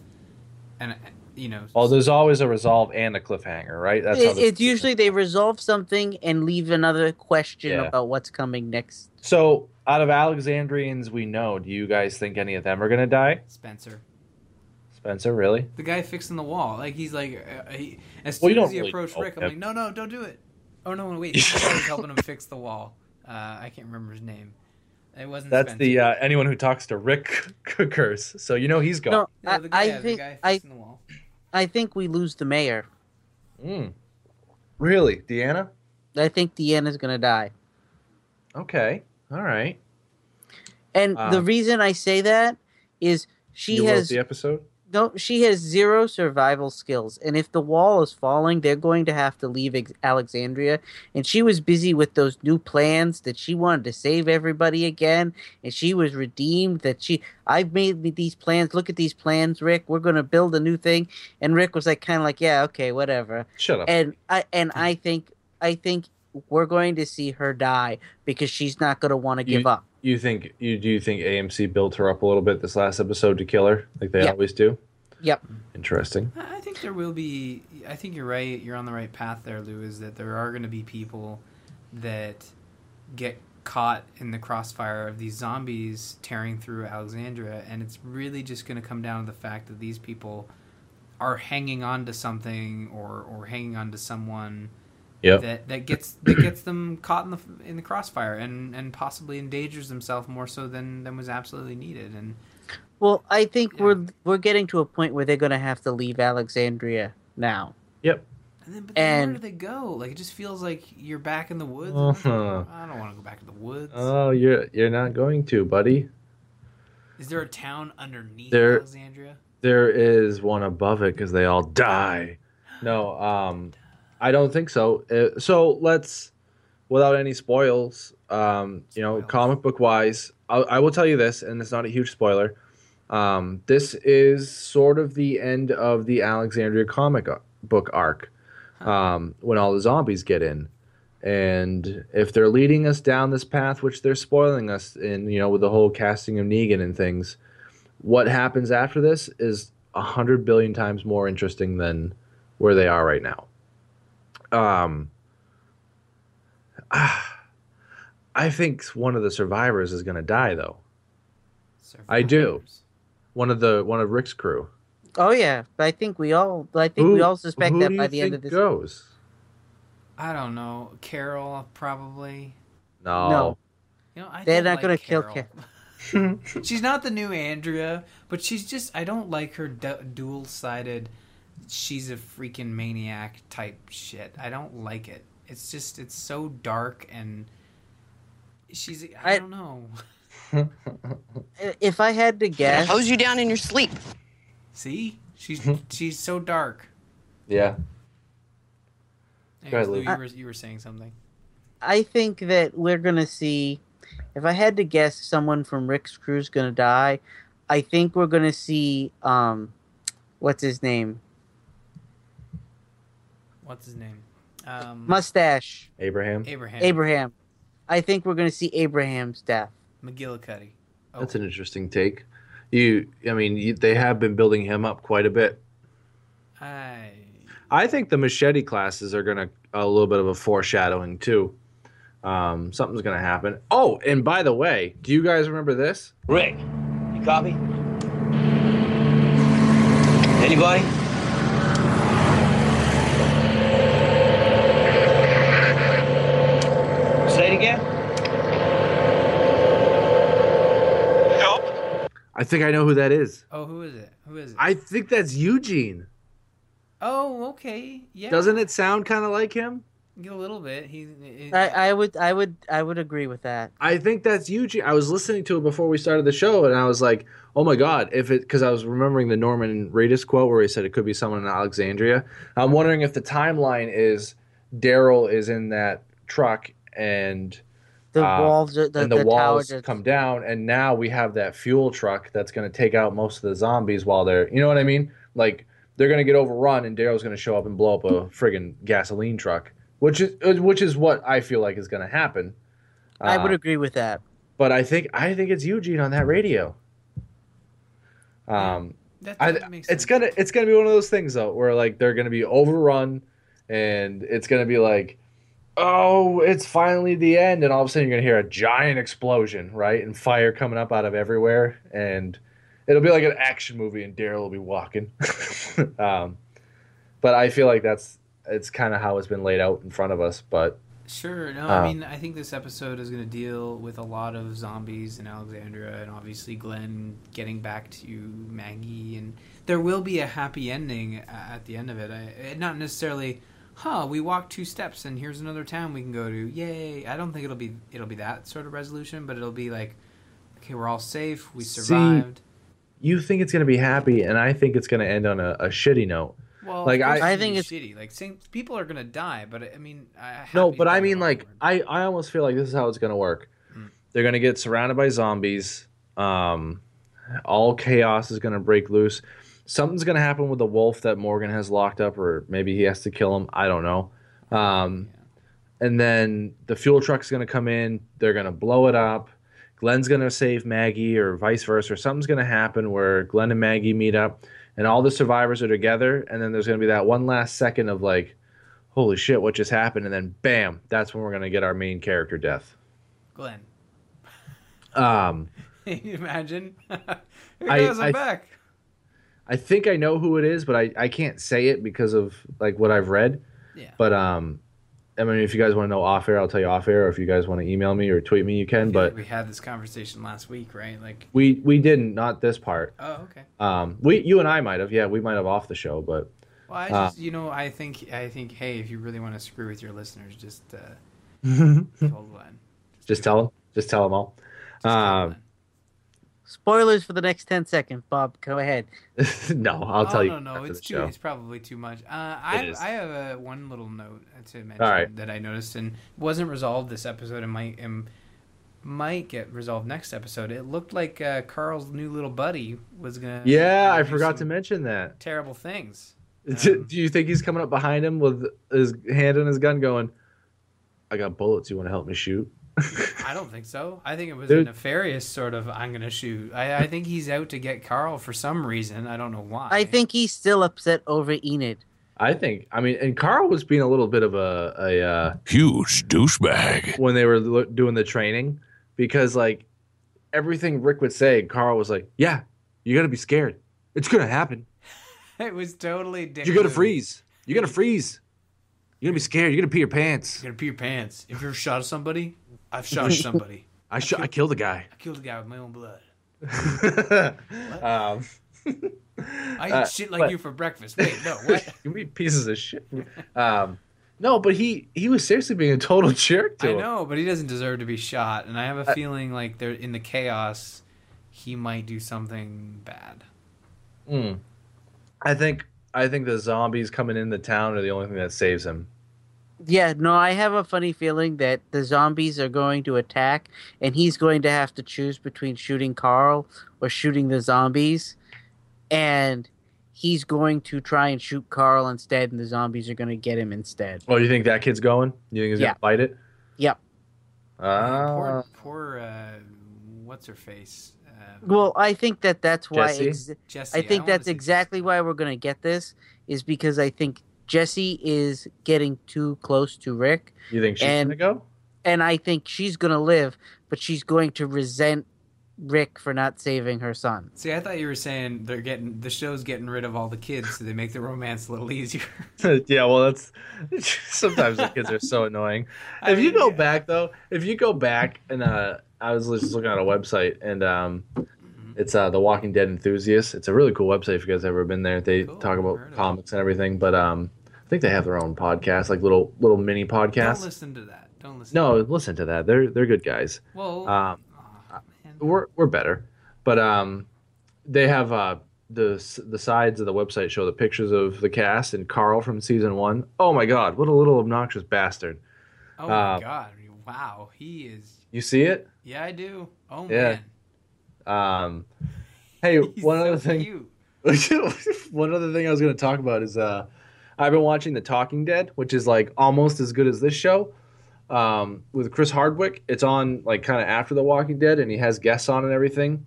and uh, you know. Oh, there's always a resolve and a cliffhanger, right? That's It, this- it's usually they resolve something and leave another question Yeah. about what's coming next. So, out of Alexandrians we know, do you guys think any of them are gonna die? Spencer, Spencer, really? the guy fixing the wall, like he's like, uh, he, as soon you as he really approached know Rick, I'm like, no, no, don't do it. Oh no, wait, this guy was helping him fix the wall. Uh, I can't remember his name. It wasn't. That's Spencer. the uh, anyone who talks to Rick curse. So you know he's gone. No, No, I, the guy, I the think guy I the wall. I think we lose the mayor. Mm. Really, Deanna? I think Deanna's gonna die. Okay, all right. And the Um, reason I say that is she has the episode. no she has zero survival skills and if the wall is falling they're going to have to leave Ex- alexandria and she was busy with those new plans that she wanted to save everybody again and she was redeemed that she i've made these plans look at these plans rick we're going to build a new thing and rick was like kind of like yeah okay whatever Shut up. and i and i think i think we're going to see her die because she's not going to want to give You- up You think you do you think AMC built her up a little bit this last episode to kill her, like they Yeah. always do? yep interesting. I I think there will be. I think you're right. You're on the right path there, Lou. Is that there are going to be people that get caught in the crossfire of these zombies tearing through Alexandria, and it's really just going to come down to the fact that these people are hanging on to something or or hanging on to someone Yep. that that gets that gets them caught in the in the crossfire and and possibly endangers themselves more so than than was absolutely needed. And Well, I think we're we're getting to a point where they're going to have to leave Alexandria now. Yep. And then, but then And- where do they go? Like it just feels like you're back in the woods. Uh-huh. I don't want to go back to the woods. Oh, you're you're not going to, buddy. Is there a town underneath There- Alexandria? There is one above it because they all die. No, um, I don't think so. Uh, so let's, without any spoils, um, you know, comic book wise, I, I will tell you this, and it's not a huge spoiler. Um, this is sort of the end of the Alexandria comic book arc um, when all the zombies get in. And if they're leading us down this path, which they're spoiling us in, you know, with the whole casting of Negan and things, what happens after this is a hundred billion times more interesting than where they are right now. Um, I think one of the survivors is going to die, though. I do. One of the one of Rick's crew. Oh yeah, but I think we all I think we all suspect that by the end of think this. goes. I don't know. Carol probably. No. No. You know, I They're don't not gonna kill Carol. she's not the new Andrea, but she's just I don't like her du- dual-sided she's a freaking maniac type shit. I don't like it. It's just it's so dark and she's I, I- don't know. If I had to guess, hose you down in your sleep. See? She's she's so dark. Yeah. Anyways, Lou. Lou, you were you were saying something. I think that we're gonna see. If I had to guess, someone from Rick's crew's gonna die. I think we're gonna see. Um, what's his name? What's his name? Um, Mustache Abraham. Abraham. Abraham. I think we're gonna see Abraham's death. McGillicuddy. Oh, That's an interesting take. You, I mean, you, they have been building him up quite a bit. I I think the machete classes are gonna a little bit of a foreshadowing too. Um, something's gonna happen. Oh, and by the way, do you guys remember this? Rick, you copy? Anybody? Say it again. I think I know who that is. Oh, who is it? Who is it? I think that's Eugene. oh, okay. Yeah. Doesn't it sound kind of like him? A little bit. He. it- I, I would, I would, I would agree with that. I think that's Eugene. I was listening to it before we started the show, and I was like, "Oh my god!" If it because I was remembering the Norman Reedus quote where he said it could be someone in Alexandria. I'm wondering if the timeline is Daryl is in that truck and The Uh, walls, the, the, and the, tower walls just- come down, and now we have that fuel truck that's going to take out most of the zombies while they're, you know what I mean? Like they're going to get overrun, and Daryl's going to show up and blow up a friggin' gasoline truck, which is uh, which is what I feel like is going to happen. I would Uh, agree with that. but I think I think it's Eugene on that radio. Um, that, I, that makes it's gonna it's gonna be one of those things though, where like they're gonna be overrun, and it's gonna be like, oh, it's finally the end, and all of a sudden you're gonna hear a giant explosion, right, and fire coming up out of everywhere, and it'll be like an action movie, and Daryl will be walking. um, but I feel like that's it's kind of how it's been laid out in front of us, but Sure. No, Uh, I mean, I think this episode is going to deal with a lot of zombies in Alexandria, and obviously Glenn getting back to Maggie, and there will be a happy ending at the end of it. I, not necessarily, huh? We walked two steps, and here's another town we can go to. Yay! I don't think it'll be it'll be that sort of resolution, but it'll be like, okay, we're all safe. We See, survived. you think it's gonna be happy, and I think it's gonna end on a, a shitty note. well, like, I- I think it's- shitty. Like, same, people are gonna die, but I mean, I, No, but I mean, like. I, I almost feel like this is how it's going to work. Mm. They're going to get surrounded by zombies. Um, all chaos is going to break loose. Something's going to happen with the wolf that Morgan has locked up, or maybe he has to kill him. I don't know. Um, and then the fuel truck's going to come in. They're going to blow it up. Glenn's going to save Maggie, or vice versa. Or something's going to happen where Glenn and Maggie meet up, and all the survivors are together, and then there's gonna be that one last second of like, holy shit, what just happened? And then bam, that's when we're gonna get our main character death. Glenn. Um, Can you imagine? Here I- I'm I- back. I think I know who it is, but I, I can't say it because of like what I've read. Yeah. But um, I mean, if you guys want to know off air, I'll tell you off air. Or if you guys want to email me or tweet me, you can. But we had this conversation last week, right? Like, we we didn't, not this part. oh, okay. Um, we you and I might have, yeah, we might have off the show, but Well, I Uh, just, you know, I think, I think, hey, if you really want to screw with your listeners, just uh, tell Glenn. just tell them, just tell them all. Just Um. Spoilers for the next 10 seconds. Bob, go ahead. no, I'll oh, tell you. No, no, it's too. show. It's probably too much. Uh, I. I have a one little note to mention All right. that I noticed and wasn't resolved this episode and might and might get resolved next episode. It looked like uh, Carl's new little buddy was gonna. Yeah, I forgot to mention that. terrible things. Do, Um, do you think he's coming up behind him with his hand on his gun, going, "I got bullets. You want to help me shoot?" I don't think so. I think it was Dude. a nefarious sort of. I'm gonna shoot. I, I think he's out to get Carl for some reason. I don't know why. I think he's still upset over Enid. I think. I mean, and Carl was being a little bit of a a uh, Huge douchebag. when they were lo- doing the training because like everything Rick would say, Carl was like, "Yeah, you got to be scared. It's gonna happen. it was totally. Dick You're gonna freeze. You're gonna freeze. You're gonna be scared. You're gonna pee your pants." You're gonna pee your pants. If you've shot at somebody, I've shot somebody. I shot. I killed a guy. I killed a guy with my own blood. um, I eat Uh, shit like but- you for breakfast. Wait, no, what? you be pieces of shit. Um, no, but he he was seriously being a total jerk to I him. know, but he doesn't deserve to be shot, and I have a feeling like they're in the chaos. He might do something bad. Mm. I think I think the zombies coming into town are the only thing that saves him. Yeah, no, I have a funny feeling that the zombies are going to attack, and he's going to have to choose between shooting Carl or shooting the zombies. And he's going to try and shoot Carl instead, and the zombies are going to get him instead. Oh, you think that kid's going? You think he's Yeah. gonna fight it? Yep. Ah, poor, poor, uh, what's her face? Um, Well, I think that that's why. Jesse? Ex- Jesse. I think wanna that's exactly why we're going to get this, is because I think Jesse is getting too close to Rick. you think she's and- gonna go? and I think she's gonna live, but she's going to resent Rick for not saving her son. See, I thought you were saying they're getting the show's getting rid of all the kids, so they make the romance a little easier. yeah, well, that's sometimes the kids are so annoying. I if you go yeah. back though, if you go back and uh, I was just looking at a website and um. It's uh, the Walking Dead enthusiast. It's a really cool website if you guys have ever been there. They Cool, talk about comics and everything, but um, I think they have their own podcast, like little little mini Don't listen to that. Don't listen. No, listen to that. They're they're good guys. Well, Um, man. we're we're better, but um, they have uh the the sides of the website show the pictures of the cast and Carl from season one. Oh my God, what a little obnoxious bastard! oh my uh, god! Wow, he is. You see it? Yeah, I do. Oh Yeah. man, Um, hey, he's one so other thing. one other thing I was going to talk about is uh, I've been watching The Talking Dead, which is like almost as good as this show. Um, with Chris Hardwick, it's on like kind of after The Walking Dead, and he has guests on and everything.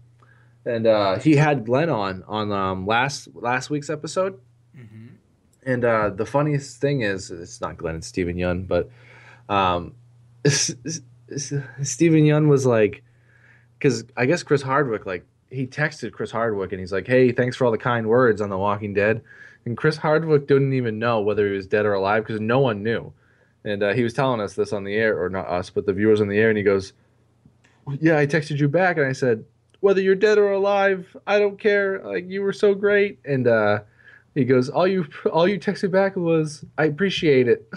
And uh, he had Glenn on on um, last last week's episode. Mhm. And uh, the funniest thing is, it's not Glenn, it's Steven Yeun, but um, Steven Yeun was like, because I guess Chris Hardwick, like, he texted Chris Hardwick and he's like, hey, thanks for all the kind words on The Walking Dead. And Chris Hardwick didn't even know whether he was dead or alive because no one knew. And uh, he was telling us this on the air, or not us, but the viewers on the air, and he goes, yeah, I texted you back, and I said, whether you're dead or alive, I don't care. Like you were so great, and uh, he goes, all you all you texted back was, I appreciate it.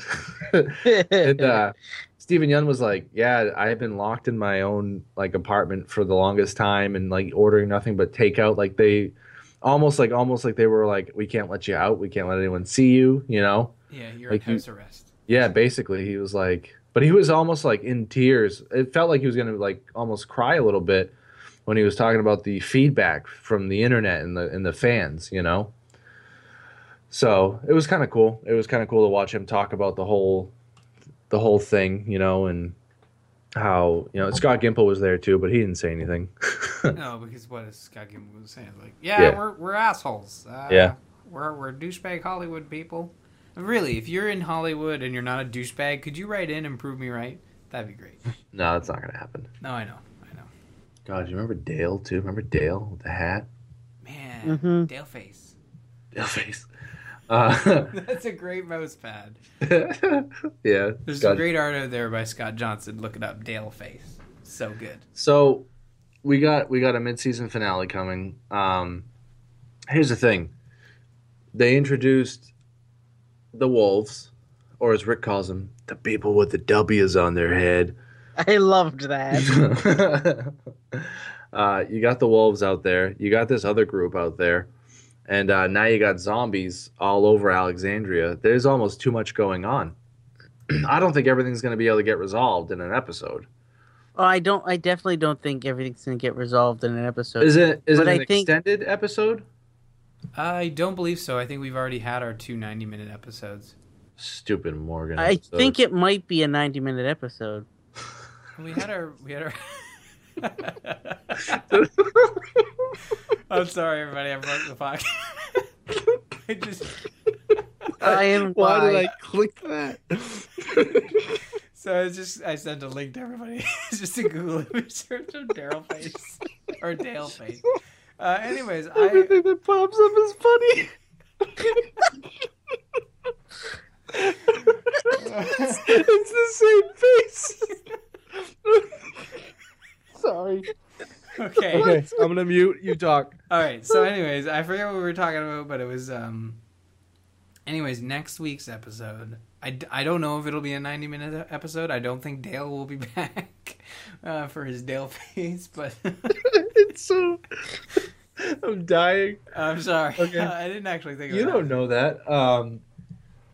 and uh, Steven Yeun was like, yeah, I've been locked in my own like apartment for the longest time, and like ordering nothing but takeout. Like they, almost like almost like they were like, we can't let you out, we can't let anyone see you, you know. Yeah, you're Like house arrest. Yeah, basically, he was like, but he was almost like in tears. It felt like he was gonna like almost cry a little bit when he was talking about the feedback from the internet and the and the fans, you know. So it was kind of cool. It was kind of cool to watch him talk about the whole, the whole thing, you know, and how you know Scott Gimple was there too, but he didn't say anything. no, because what is Scott Gimple was saying? Like, yeah, Yeah. we're we're assholes. Uh, Yeah. we're we're douchebag Hollywood people. Really, if you're in Hollywood and you're not a douchebag, could you write in and prove me right? That'd be great. no, that's not gonna happen. No, I know, I know. God, you remember Dale too? Remember Dale with the hat, Man, Mhm. Dale face. Dale face. Uh, That's a great mouse pad. yeah. There's Scott- some great art out there by Scott Johnson. Look it up, Dale face. So good. So we got we got a mid-season finale coming. Um, here's the thing: they introduced the wolves, or as Rick calls them, the people with the W's on their head. I loved that. uh, you got the wolves out there. You got this other group out there, and uh, now you got zombies all over Alexandria. There's almost too much going on. I don't think everything's going to be able to get resolved in an episode. Oh, I don't. I definitely don't think everything's gonna get resolved in an episode. Is it? Is But it I an think- extended episode? I don't believe so. I think we've already had our two 90 minute episodes. Stupid Morgan. I episode. think it might be a ninety-minute episode. We had our we had our. I'm sorry, everybody. I broke the podcast. I just I am why. Did I click that? so it's just I sent a link to everybody. it's just a Google image search of Daryl face or Dale face. Uh, anyways, I Everything that pops up is funny. it's the same face. Sorry. okay. Okay, I'm gonna mute. You talk. All right. So, anyways, I forget what we were talking about, but it was um. Anyways, next week's episode, I, I don't know if it'll be a ninety minute episode. I don't think Dale will be back uh, for his Dale face, but It's so. I'm dying. I'm sorry. Okay. I didn't actually think of that. You don't know that. Um.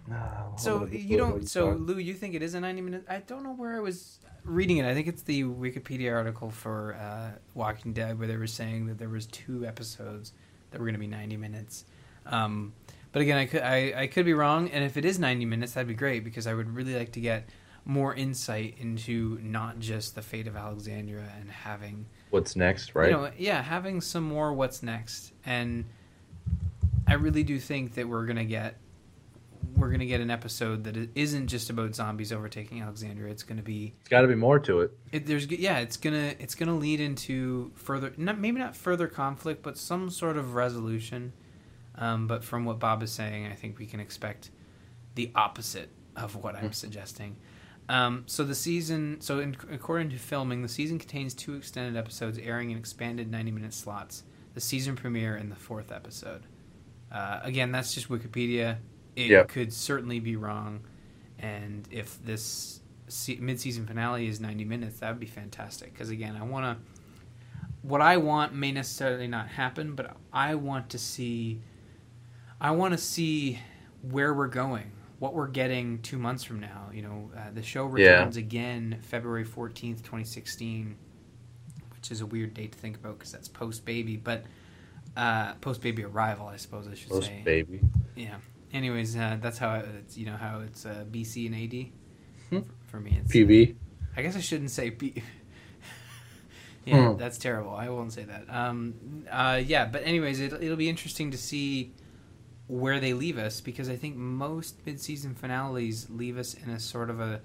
no, So you don't. So talk- Lou, you think it is a ninety minute? I don't know where I was reading it. I think it's the Wikipedia article for uh, Walking Dead where they were saying that there was two episodes that were going to be ninety minutes. Um, but again, I could I, I could be wrong, and if it is ninety minutes, that'd be great because I would really like to get more insight into not just the fate of Alexandria and having what's next, right? you know, yeah, having some more what's next, and I really do think that we're gonna get we're gonna get an episode that isn't just about zombies overtaking Alexandria. It's gonna be It's got to be more to it. it, there's yeah, it's gonna it's gonna lead into further not maybe not further conflict, but some sort of resolution. Um, but from what Bob is saying, I think we can expect the opposite of what I'm suggesting. Um, so the season, so in, according to filming, the season contains two extended episodes airing in expanded 90-minute slots. The season premiere and the fourth episode. Uh, again, that's just Wikipedia. It could certainly be wrong, and if this se- mid-season finale is 90 minutes, that would be fantastic. Because again, I want to. What I want may necessarily not happen, but I want to see. I want to see where we're going, what we're getting two months from now. You know, uh, the show Yeah. returns again February 14th, 2016, which is a weird date to think about because that's post baby, but uh, post baby arrival, I suppose I should Post say. baby. Yeah. Anyways, uh, that's how it's you know how it's uh, BC and AD. Hmm. For, for me, it's PB. I guess I shouldn't say B. yeah, Hmm. that's terrible. I won't say that. Um, uh, yeah, but anyways, it'll, it'll be interesting to see where they leave us because I think most mid-season finales leave us in a sort of a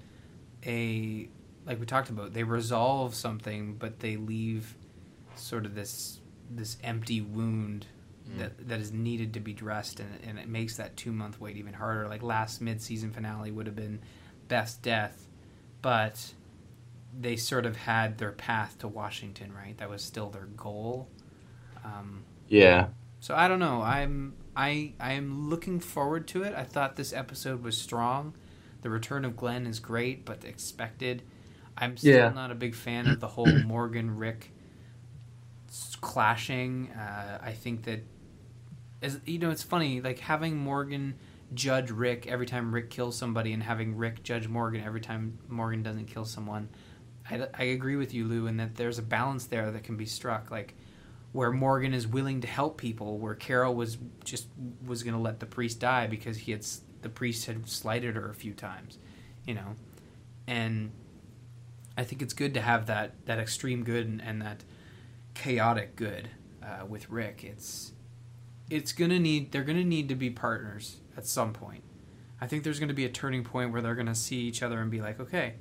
a like we talked about. They resolve something, but they leave sort of this this empty wound that that is needed to be dressed, and, and it makes that two month wait even harder. Like last mid-season finale would have been Beth's death, but they sort of had their path to Washington, right? That was still their goal. Um, Yeah. so I don't know. I'm I I am looking forward to it. I thought this episode was strong. The return of Glenn is great, but expected. I'm still Yeah. not a big fan of the whole Morgan Rick clashing. Uh, I think that as you know, it's funny like having Morgan judge Rick every time Rick kills somebody, and having Rick judge Morgan every time Morgan doesn't kill someone. I, I agree with you, Lou, in that there's a balance there that can be struck. Like where Morgan is willing to help people, where Carol was just was going to let the priest die because he had the priest had slighted her a few times, you know, and I think it's good to have that that extreme good and, and that chaotic good uh, with Rick. It's it's gonna need they're gonna need to be partners at some point. I think there's gonna be a turning point where they're gonna see each other and be like, okay,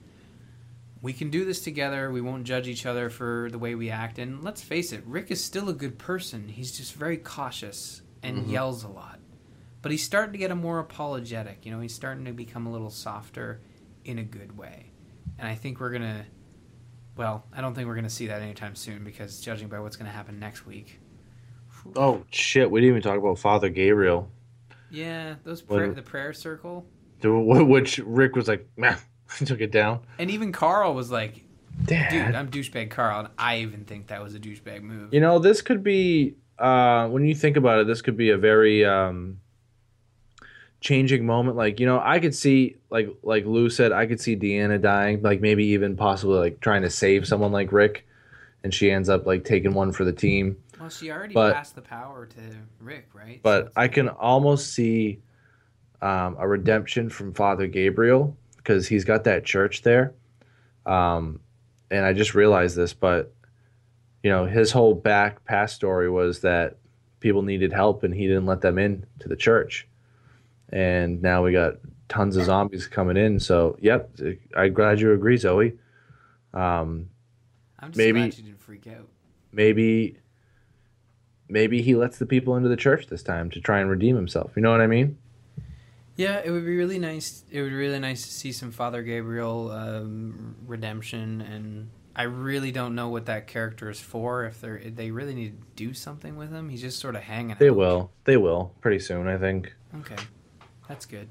we can do this together. We won't judge each other for the way we act. And let's face it, Rick is still a good person. He's just very cautious and Mhm. yells a lot. But he's starting to get a more apologetic. You know, he's starting to become a little softer in a good way. And I think we're going to, well, I don't think we're going to see that anytime soon because judging by what's going to happen next week. Oh shit! We didn't even talk about Father Gabriel, Yeah, those When- the prayer circle. which Rick was like, "Meh," took it down. And even Carl was like, Dad. dude, I'm douchebag Carl. And I even think that was a douchebag move. You know, this could be uh, when you think about it. This could be a very um, changing moment. Like you know, I could see like like Lou said, I could see Deanna dying. Like maybe even possibly like trying to save someone like Rick, and she ends up like taking one for the team. Well, she already But- passed the power to Rick, right? But I can almost see um, a redemption from Father Gabriel because he's got that church there. Um, and I just realized this, but you know, his whole back past story was that people needed help and he didn't let them in to the church. And now we got tons of zombies coming in. So, yep, I'm glad you agree, Zoe. Um, I'm just maybe- glad she didn't freak out. maybe maybe he lets the people into the church this time to try and redeem himself. You know what I mean? Yeah, it would be really nice. It would be really nice to see some Father Gabriel um, redemption, and I really don't know what that character is for. If they're they really need to do something with him, he's just sort of hanging. They out. will. They will pretty soon, I think. Okay, that's good.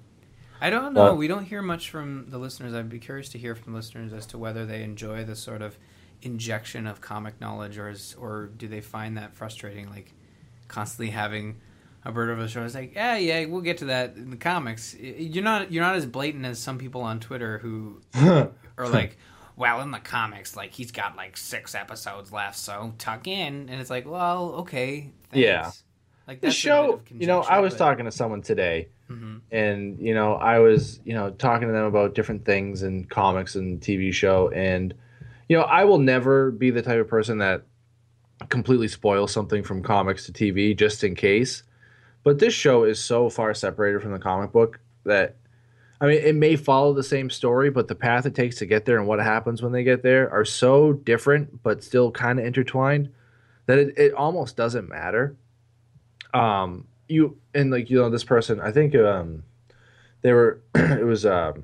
I don't know. But- we don't hear much from the listeners. I'd be curious to hear from listeners as to whether they enjoy the sort of injection of comic knowledge, or is, or do they find that frustrating, like constantly having a bird over the show. It's like, yeah, yeah, we'll get to that in the comics. You're not you're not as blatant as some people on Twitter who are like, well, in the comics, like he's got like six episodes left, so tuck in, and it's like, well, okay, thanks. Yeah. Like the a show you know i was but- talking to someone today Mhm. and you know i was you know talking to them about different things and comics and tv show and you know i will never be the type of person that completely spoils something from comics to tv just in case. But this show is so far separated from the comic book that i mean it may follow the same story but the path it takes to get there and what happens when they get there are so different but still kind of intertwined that it, it almost doesn't matter. Um you and like you know this person i think um they were it was um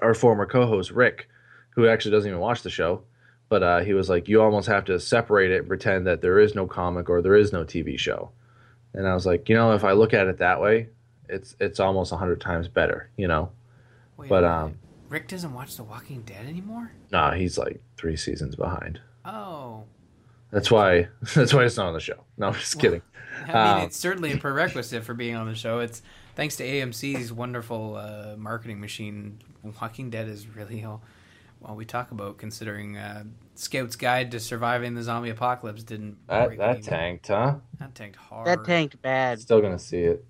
our former co-host rick who actually doesn't even watch the show but uh he was like you almost have to separate it and pretend that there is no comic or there is no tv show and i was like you know if i look at it that way it's it's almost a 100 times better you know Wait but um Rick doesn't watch The Walking Dead anymore. nah he's like three seasons behind Oh, that's why that's why it's not on the show no i'm just kidding I mean, Um, it's certainly a prerequisite for being on the show. It's thanks to AMC's wonderful uh, marketing machine. Walking Dead is really all well we talk about considering uh, Scout's Guide to Surviving the Zombie Apocalypse didn't that break that even. tanked huh That tanked hard. That tanked bad. still gonna see it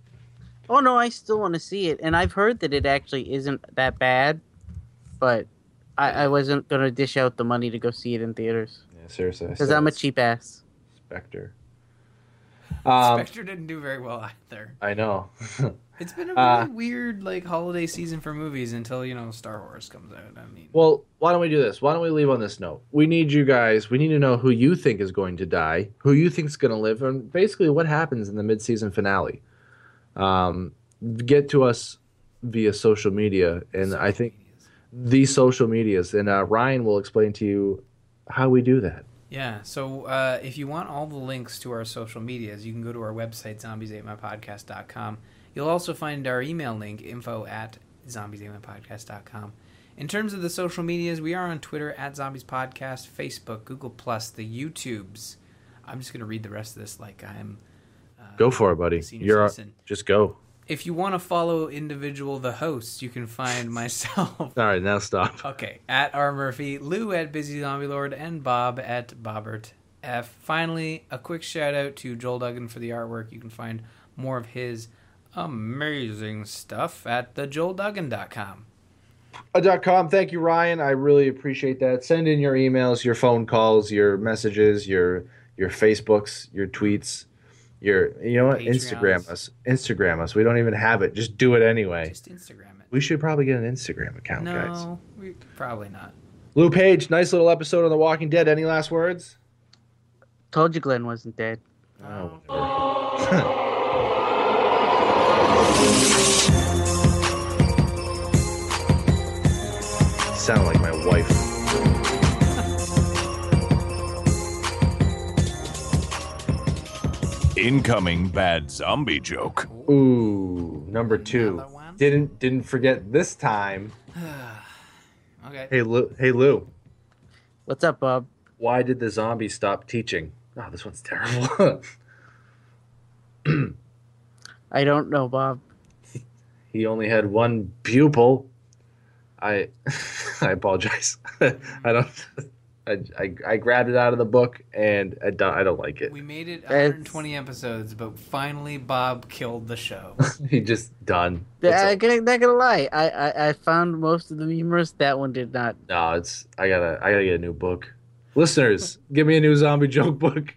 Oh no, I still want to see it, and I've heard that it actually isn't that bad, but I, I wasn't gonna dish out the money to go see it in theaters yeah seriously because I'm a cheap ass. Spectre. Um, Spectre didn't do very well either. I know. It's been a really Uh, weird like holiday season for movies until you know Star Wars comes out. I mean, well, why don't we do this? Why don't we leave on this note? We need you guys. We need to know who you think is going to die, who you think is going to live, and basically what happens in the mid-season finale. Um, get to us via social media, and I think these social medias, and uh, Ryan will explain to you how we do that. Yeah, so uh, if you want all the links to our social medias, you can go to our website, zombies8mypodcast.com. You'll also find our email link, info at zombies8mypodcast.com. In terms of the social medias, we are on Twitter at Zombies Podcast, Facebook, Google Plus, the YouTubes. I'm just going to read the rest of this like I'm. Uh, go for it, buddy. You're citizen. just go. If you want to follow individual the hosts, you can find myself All right, now stop. Okay, at R Murphy, Lou at Busy Zombie Lord, and Bob at Bobbert F. Finally, a quick shout out to Joel Duggan for the artwork. You can find more of his amazing stuff at thejoelduggan.com. Uh, dot com. Thank you, Ryan. I really appreciate that. Send in your emails, your phone calls, your messages, your your Facebooks, your tweets, your you know what? Instagram us. Instagram us. We don't even have it. Just do it anyway. Just Instagram it. We should probably get an Instagram account, guys. No, we probably not. Lou Page, nice little episode on The Walking Dead. Any last words? Told you Glenn wasn't dead. Oh, whatever. Sound like my wife. Incoming bad zombie joke. Ooh, number two. Didn't didn't forget this time. Okay. Hey Lou. Hey Lou. What's up, Bob? Why did the zombie stop teaching? Oh, this one's terrible. I don't know, Bob. He only had one pupil. I I apologize. I don't. I, I, I grabbed it out of the book and I don't, I don't like it. We made it It's- 120 episodes, but finally Bob killed the show. he just done. I'm It's a- gonna, not gonna lie. I, I, I found most of them humorous. That one did not. no, it's I gotta I gotta get a new book. Listeners, give me a new zombie joke book.